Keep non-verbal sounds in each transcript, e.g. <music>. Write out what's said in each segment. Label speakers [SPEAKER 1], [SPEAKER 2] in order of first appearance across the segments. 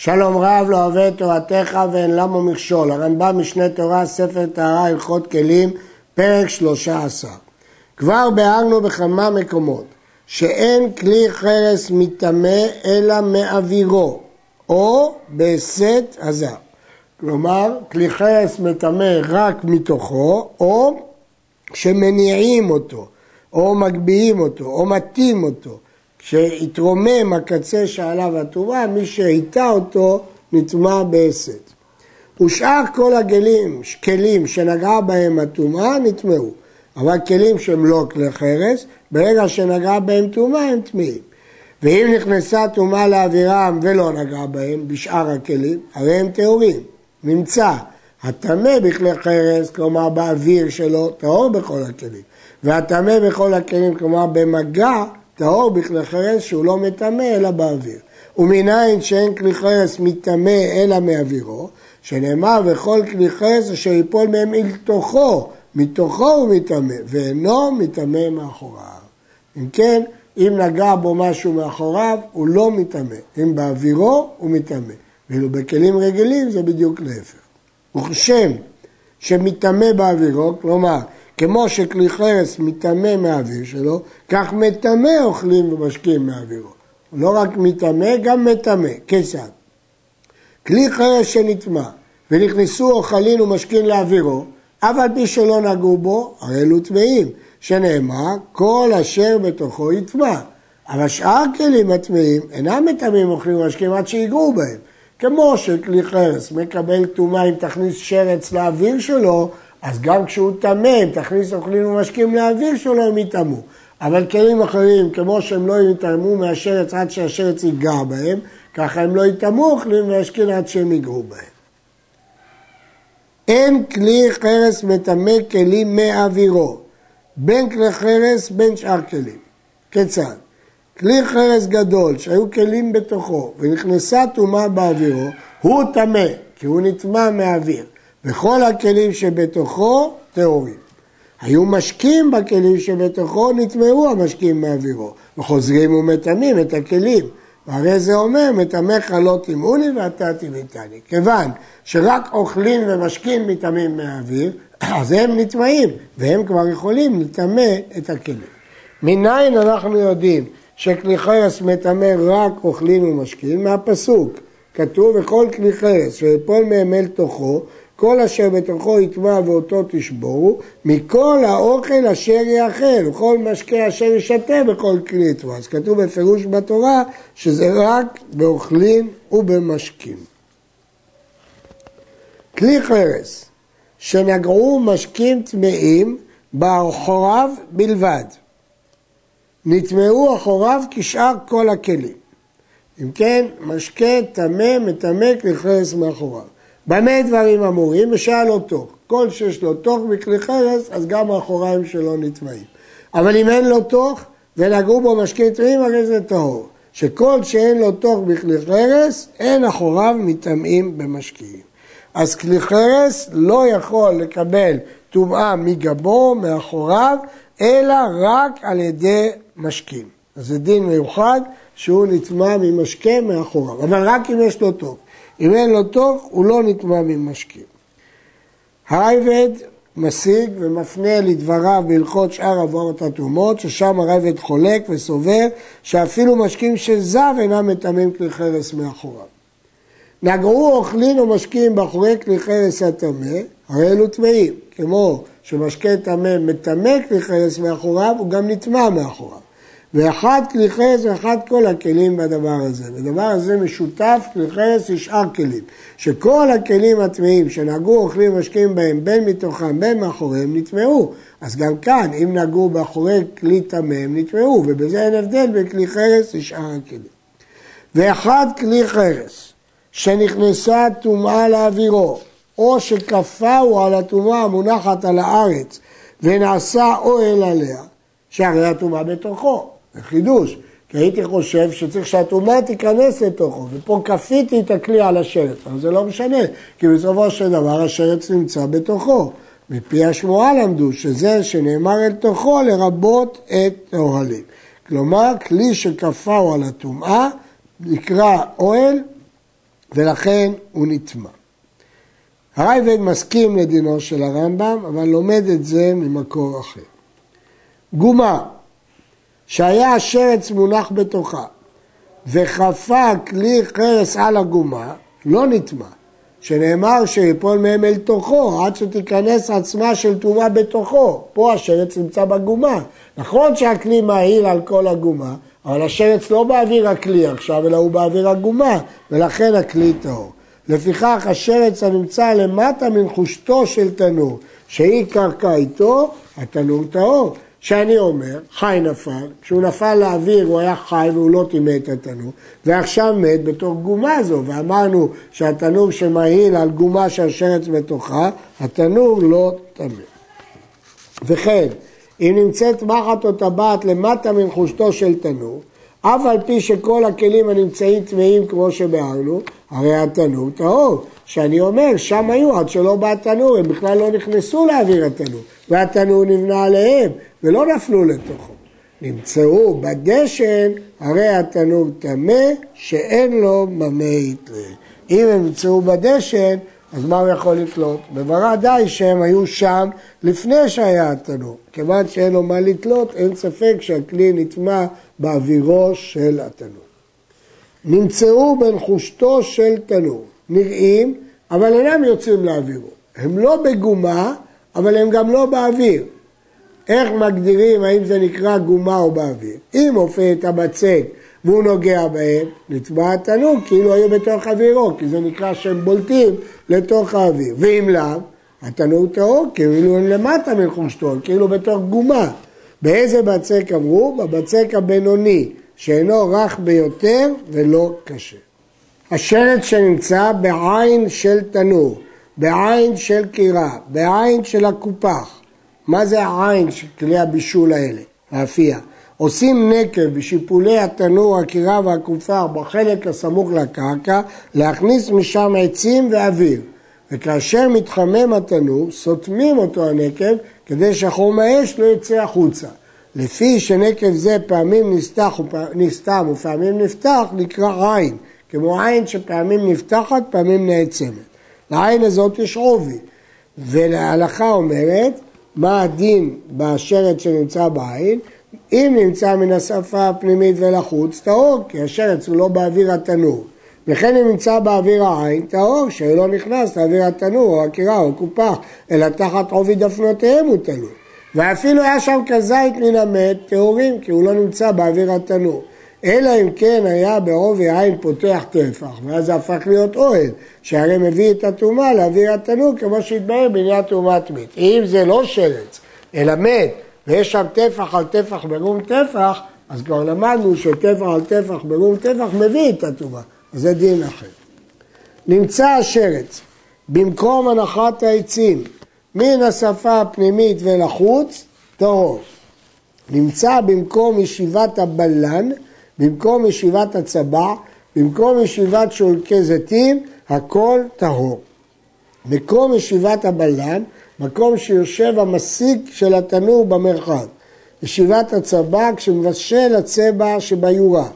[SPEAKER 1] שלום רב לא אוהב את תורתך ואין למה מכשול. הרמב"ם משנה תורה, ספר טהרה, הלכות כלים, פרק שלושה עשר. כבר ביארנו בכמה מקומות שאין כלי חרס מטמא אלא מאווירו או בסט הזר. כלומר, כלי חרס מטמא רק מתוכו או כשמניעים אותו או מגביהים אותו או מטים אותו כשהתרומם הקצה שעליו הטומאה, מי שהיטה אותו נטמע בעשת. ושאר כל הגלים, כלים שנגעה בהם הטומאה, נטמעו. אבל כלים שהם לא כלי חרס, ברגע שנגעה בהם טומאה הם טמאים. ואם נכנסה טומאה לאווירם ולא נגעה בהם, בשאר הכלים, הרי הם טהורים. נמצא הטמא בכלי חרס, כלומר באוויר שלו, טהור בכל הכלים. והטמא בכל הכלים, כלומר במגע, טהור בכלי חרס שהוא לא מטמא אלא באוויר. ומנין שאין כלי חרס מטמא אלא מאווירו, שנאמר וכל כלי חרס אשר ייפול מהם אל תוכו, מתוכו הוא מטמא, ואינו מטמא מאחוריו. אם כן, אם נגע בו משהו מאחוריו, הוא לא מטמא. אם באווירו, הוא מטמא. ואילו בכלים רגילים זה בדיוק להפך. וכשם שמטמא באווירו, כלומר, כמו שכלי חרס מטמא מהאוויר שלו, כך מטמא אוכלים ומשקים מהאווירו. לא רק מטמא, גם מטמא. כיצד? כלי חרס שנטמא ונכנסו אוכלים ומשקים לאווירו, אף על פי שלא נגעו בו, הרי אלו טמאים, שנאמר, כל אשר בתוכו יטמא. אבל שאר כלים הטמאים אינם מטמאים אוכלים ומשקים עד שיגעו בהם. כמו שכלי חרס מקבל טומאה אם תכניס שרץ לאוויר שלו, אז גם כשהוא טמא, אם תכניס אוכלים ומשקים לאוויר שלו, הם יטמאו. אבל כלים אחרים, כמו שהם לא יטמאו מהשרץ עד שהשרץ ייגע בהם, ככה הם לא יטמאו אוכלים ומשקים עד שהם ייגעו בהם. אין כלי חרס מטמא כלים מאווירו, בין כלי חרס בין שאר כלים. כיצד? כלי חרס גדול שהיו כלים בתוכו ונכנסה טומאה באווירו, הוא טמא, כי הוא נטמא מהאוויר. וכל הכלים שבתוכו טהורים. היו משקים בכלים שבתוכו, נטמעו המשקים מאווירו, וחוזרים ומטמאים את הכלים. והרי זה אומר, מטמאך לא טימאוני ואתה טימאתני. כיוון שרק אוכלים ומשקים מטמאים מהאוויר, <clears throat> אז הם נטמעים, והם כבר יכולים לטמא את הכלים. מניין אנחנו יודעים שכלי חרס מטמא רק אוכלים ומשקים? מהפסוק. כתוב, וכל כלי חרס שיפול מהם אל תוכו, כל אשר בתוכו יטמע ואותו תשבורו, מכל האוכל אשר יאכל, וכל משקה אשר ישתה בכל כלי יטמע. אז כתוב בפירוש בתורה שזה רק באוכלים ובמשקים. כלי חרס שנגעו משקים טמאים באחוריו בלבד. נטמעו אחוריו כשאר כל הכלים. אם כן, משקה טמא מטמא כלי חרס מאחוריו. במה דברים אמורים? ושאל לו תוך. כל שיש לו תוך בכלי חרס, אז גם האחוריים שלו נטמעים. אבל אם אין לו תוך ונגעו בו משקים טמאים, הרי זה טהור. שכל שאין לו תוך בכלי חרס, אין אחוריו מטמאים במשקיעים. אז כלי חרס לא יכול לקבל טומאה מגבו, מאחוריו, אלא רק על ידי משקים. אז זה דין מיוחד שהוא נטמע ממשקה מאחוריו, אבל רק אם יש לו תוך. אם אין לו תוך, הוא לא נטמע ממשקים. הרייבד משיג ומפנה לדבריו בהלכות שאר עברות התרומות, ששם הרייבד חולק וסובר שאפילו משקים של זב אינם מטמאים כלי חרס מאחוריו. נגעו אוכלים או משקים באחורי כלי חרס הטמא, הרי אלו טמאים, כמו שמשקה טמא מטמא כלי חרס מאחוריו, הוא גם נטמע מאחוריו. ואחד כלי חרס ואחד כל הכלים בדבר הזה. בדבר הזה משותף כלי חרס לשאר כלים. שכל הכלים הטמאים שנגעו אוכלים ומשקיעים בהם בין מתוכם בין מאחוריהם נטמעו. אז גם כאן אם נגעו באחורי כלי טמא הם נטמעו ובזה אין הבדל בין כלי חרס לשאר הכלים. ואחד כלי חרס שנכנסה טומאה לאווירו או שכפהו על הטומאה המונחת על הארץ ונעשה אוהל עליה שהרי הטומאה בתוכו. זה חידוש, כי הייתי חושב שצריך שהטומאה תיכנס לתוכו, ופה כפיתי את הכלי על השרץ, אבל זה לא משנה, כי בסופו של דבר השרץ נמצא בתוכו. מפי השמועה למדו שזה שנאמר אל תוכו לרבות את האוהלים. כלומר, כלי שכפהו על הטומאה נקרא אוהל ולכן הוא נטמע. הרייבד מסכים לדינו של הרמב"ם, אבל לומד את זה ממקור אחר. גומה, שהיה השרץ מונח בתוכה, וחפה כלי חרס על הגומה, לא נטמע, שנאמר שיפול מהם אל תוכו, עד שתיכנס עצמה של טומאה בתוכו. פה השרץ נמצא בגומה. נכון שהכלי מעיל על כל הגומה, אבל השרץ לא באוויר הכלי עכשיו, אלא הוא באוויר הגומה, ולכן הכלי טהור. לפיכך השרץ הנמצא למטה מנחושתו של תנור, שהיא קרקע איתו, התנור טהור. שאני אומר, חי נפל, כשהוא נפל לאוויר הוא היה חי והוא לא טימא את התנור, ועכשיו מת בתור גומה זו, ואמרנו שהתנור שמעיל על גומה שהשרץ בתוכה, התנור לא טמא. וכן, אם נמצאת מחט או טבעת למטה מנחושתו של תנור, אף על פי שכל הכלים הנמצאים טמאים כמו שביארנו, הרי התנור טהור. שאני אומר, שם היו עד שלא בא התנור, הם בכלל לא נכנסו לאוויר התנור, והתנור נבנה עליהם, ולא נפלו לתוכו. נמצאו בדשן, הרי התנור טמא, שאין לו ממה יתלה. אם הם נמצאו בדשן, אז מה הוא יכול לתלות? בברא די שהם היו שם לפני שהיה התנור. כיוון שאין לו מה לתלות, אין ספק שהכלי נטמע באווירו של התנור. נמצאו בנחושתו של תנור, נראים, אבל אינם יוצאים לאווירו. הם לא בגומה, אבל הם גם לא באוויר. איך מגדירים האם זה נקרא גומה או באוויר? אם הופך את הבצק והוא נוגע בהם, נצבע התנור כאילו היו בתוך אווירו, כי זה נקרא שהם בולטים לתוך האוויר. ואם לאו, התנור טהור כאילו הם למטה מחושתו, כאילו בתוך גומה. באיזה בצק אמרו? בבצק הבינוני, שאינו רך ביותר ולא קשה. השלט שנמצא בעין של תנור, בעין של קירה, בעין של הקופח. מה זה העין של כלי הבישול האלה, האפייה? עושים נקב בשיפולי התנור, הקירה והקופח בחלק הסמוך לקרקע, להכניס משם עצים ואוויר. וכאשר מתחמם התנור, סותמים אותו הנקב כדי שהחום האש לא יצא החוצה. לפי שנקב זה פעמים נסתח, נסתם ופעמים נפתח, נקרא עין, כמו עין שפעמים נפתחת, פעמים נעצמת. לעין הזאת יש עובי, ולהלכה אומרת, מה הדין בשרץ שנמצא בעין? אם נמצא מן השפה הפנימית ולחוץ, טהור, כי השרץ הוא לא באוויר התנור. וכן אם נמצא באוויר העין, טהור, שלא נכנס לאוויר התנור, או הקירה, או קופח, אלא תחת עובי דפנותיהם הוא תנור. ואפילו היה שם כזית מן המת, טהורים, כי הוא לא נמצא באוויר התנור. אלא אם כן היה בעובי עין פותח טפח, ואז זה הפך להיות אוהל, שהרי מביא את הטומאה לאוויר התנור, כמו שהתבהר בעניין טומאת מת. אם זה לא שרץ, אלא מת, ויש שם טפח על טפח ברום טפח, אז כבר למדנו שטפח על טפח ברום טפח מביא את הטומאה, זה דין אחר. נמצא השרץ במקום הנחת העצים מן השפה הפנימית ולחוץ, טהור. נמצא במקום ישיבת הבלן, במקום ישיבת הצבע, במקום ישיבת שולקי זיתים, הכל טהור. מקום ישיבת הבלן, מקום שיושב המסיק של התנור במרחב. ישיבת הצבע, כשמבשל הצבע שביורה.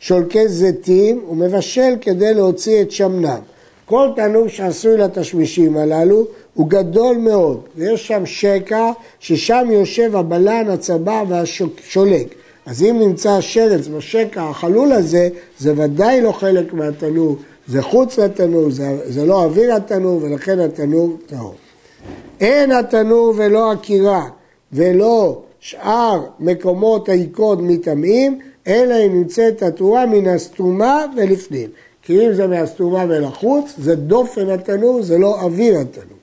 [SPEAKER 1] שולקי זיתים, הוא מבשל כדי להוציא את שמנם. כל תנור שעשוי לתשמישים הללו הוא גדול מאוד, ויש שם שקע ששם יושב הבלן, הצבע והשולק. אז אם נמצא השרץ בשקע החלול הזה, זה ודאי לא חלק מהתנור, זה חוץ לתנור, זה, זה לא אוויר התנור, ולכן התנור טהור. אין התנור ולא הקירה ולא שאר מקומות העיקוד מטמאים, אלא אם נמצאת התרועה מן הסתומה ולפנים. כי אם זה מהסתומה ולחוץ, זה דופן התנור, זה לא אוויר התנור.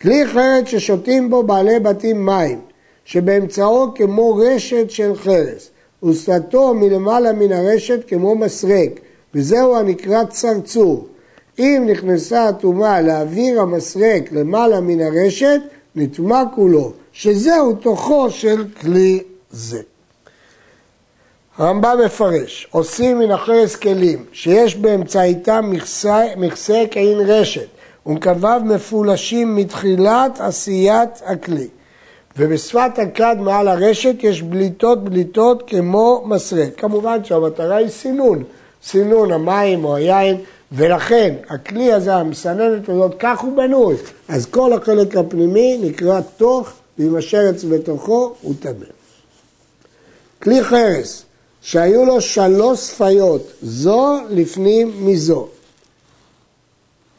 [SPEAKER 1] כלי חרט ששותים בו בעלי בתים מים, שבאמצעו כמו רשת של חרס, ושפתו מלמעלה מן הרשת כמו מסרק, וזהו הנקרא צרצור. אם נכנסה הטומאה לאוויר המסרק למעלה מן הרשת, נטמע כולו, שזהו תוכו של כלי זה. הרמב"ם מפרש, עושים מן החרס כלים שיש באמצעיתם מכסה כעין רשת ומקוויו מפולשים מתחילת עשיית הכלי. ובשפת הכד מעל הרשת יש בליטות בליטות כמו מסרק. כמובן שהמטרה היא סינון, סינון המים או היין ולכן הכלי הזה, המסננת הזאת, כך הוא בנוי. אז כל החלק הפנימי נקרא תוך, ועם השרץ בתוכו הוא טמא. כלי חרס, שהיו לו שלוש שפיות, זו לפנים מזו.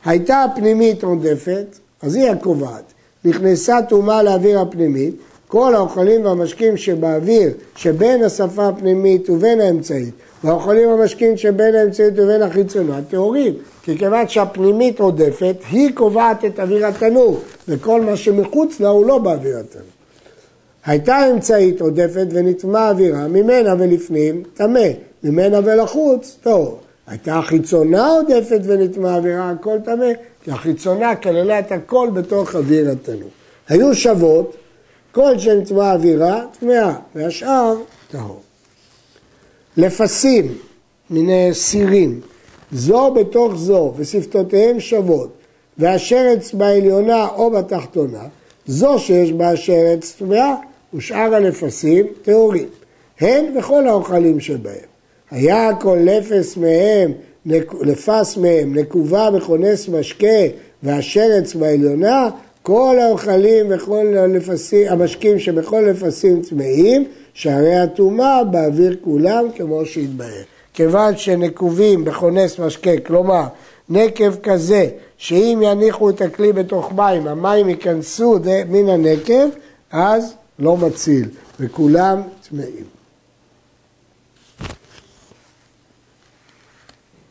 [SPEAKER 1] הייתה הפנימית עודפת, אז היא הקובעת. נכנסה טומאה לאוויר הפנימית, כל האוכלים והמשקים שבאוויר, שבין השפה הפנימית ובין האמצעית, והאוכלים והמשקים שבין האמצעית ובין החיצונה, טהורים. כי כיוון שהפנימית עודפת, היא קובעת את אוויר התנור, וכל מה שמחוץ לה הוא לא באוויר התנור. הייתה אמצעית עודפת ונטמע אווירה, ממנה ולפנים טמא, ממנה ולחוץ טהור. הייתה חיצונה עודפת ונטמע אווירה, הכל טמא, כי החיצונה כללה את הכל בתוך אוויר התנור. היו שוות, כל שנטמע אווירה טמאה, והשאר טהור. לפסים, מיני סירים, זו בתוך זו ושפתותיהם שוות, והשרץ בעליונה או בתחתונה, זו שיש בה השרץ טמאה ושאר הנפסים טהורים, הן וכל האוכלים שבהם. היה כל לפס מהם, לפס מהם, נקובה וכונס משקה והשרץ בעליונה, כל האוכלים וכל הנפסים, המשקים שבכל נפסים טמאים, שהרי הטומאה באוויר כולם כמו שהתבהר. כיוון שנקובים בכונס משקה, כלומר נקב כזה שאם יניחו את הכלי בתוך מים, המים ייכנסו מן הנקב, אז לא מציל, וכולם טמאים.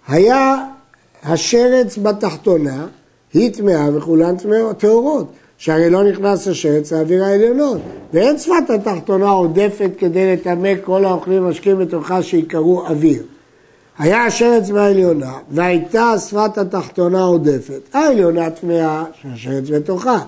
[SPEAKER 1] היה השרץ בתחתונה, היא טמאה וכולן טהורות, שהרי לא נכנס השרץ לאוויר העליונות, ואין שפת התחתונה עודפת כדי לטמא כל האוכלים ומשקים בתוכה שיקראו אוויר. היה השרץ בעליונה, והייתה שפת התחתונה עודפת. העליונה טמאה שהשרץ בתוכה.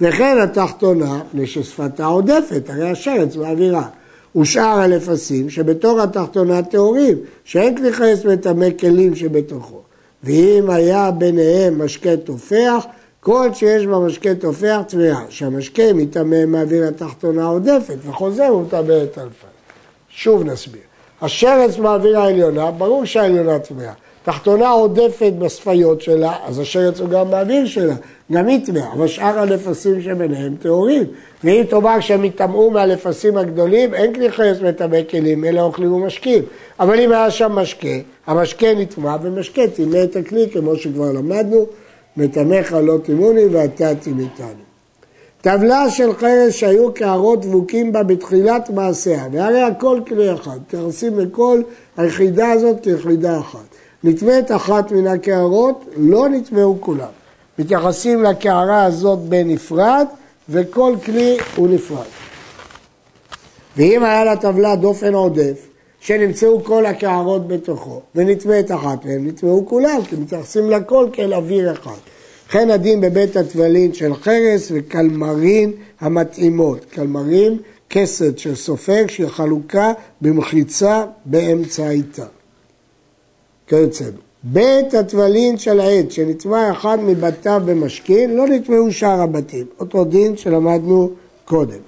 [SPEAKER 1] וכן התחתונה, מפני ששפתה עודפת, הרי השרץ באווירה. ושאר הנפסים שבתור התחתונה טהורים, שאין כלי חייס מטמא כלים שבתוכו. ואם היה ביניהם משקה תופח, כל שיש במשקה תופח טמאה, שהמשקה מטמא מאוויר התחתונה עודפת, וחוזר הוא מטמא את אלפיים. שוב נסביר. השרץ באוויר העליונה, ברור שהעליונה טמאה. תחתונה עודפת בספיות שלה, אז השרץ הוא גם באוויר שלה, גם היא טמאה, אבל שאר הנפסים שביניהם טהורים. ואם תאמר שהם יטמאו מהנפסים הגדולים, אין כלי חרס מטמא כלים, אלא אוכלים ומשקים. אבל אם היה שם משקה, המשקה נטמא ומשקה טימא את הכלי, כמו שכבר למדנו, מטמאך לא טימוני ואתה טימאתנו. טבלה של חרס שהיו קערות דבוקים בה בתחילת מעשיה, והרי הכל כלי אחד, מתייחסים לכל היחידה הזאת כיחידה אחת. נטמאת אחת מן הקערות, לא נטמאו כולם. מתייחסים לקערה הזאת בנפרד, וכל כלי הוא נפרד. ואם היה לטבלה דופן עודף, שנמצאו כל הקערות בתוכו, ונטמאת אחת מהן, נטמאו כולם, כי מתייחסים לכל כאל אוויר אחד. וכן הדין בבית הטבלין של חרס וקלמרין המתאימות. קלמרין, כסת של סופג שהיא חלוקה במחיצה באמצעיתה. כיוצא בית הטבלין של העד שנטמע אחד מבתיו במשכין, לא נטמעו שאר הבתים. אותו דין שלמדנו קודם.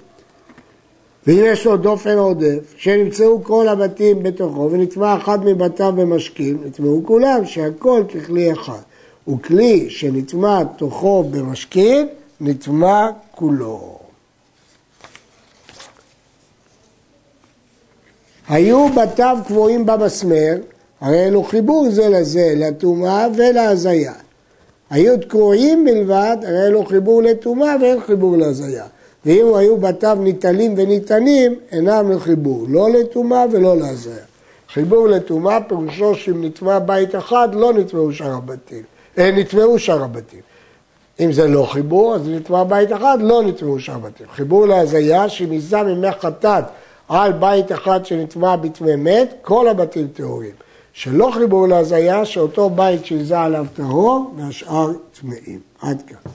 [SPEAKER 1] ואם יש לו דופן עודף, שנמצאו כל הבתים בתוכו ונטמע אחד מבתיו במשכין, נטמעו כולם, שהכל ככלי אחד. וכלי שנטמע תוכו במשכין, נטמע כולו. היו בתיו קבועים במסמר, הרי אלו חיבור זה לזה, לטומאה ולהזיה. היו תקועים בלבד, הרי אלו חיבור לטומאה ואין חיבור להזיה. ואם היו בתיו ניטלים וניתנים, אינם לחיבור, לא לטומאה ולא להזיה. חיבור לטומאה פירושו שאם נטמע בית אחד, לא נטמעו שאר הבתים. אה, נטמעו שאר הבתים. אם זה לא חיבור, אז נטמע בית אחד, לא נטמעו שאר הבתים. חיבור להזיה, שאם ייזם ממי חטאת על בית אחד שנטמע בטמא מת, כל הבתים טהורים. שלא חיבור להזיה, שאותו בית שיזה עליו טהור והשאר טמאים. עד כאן.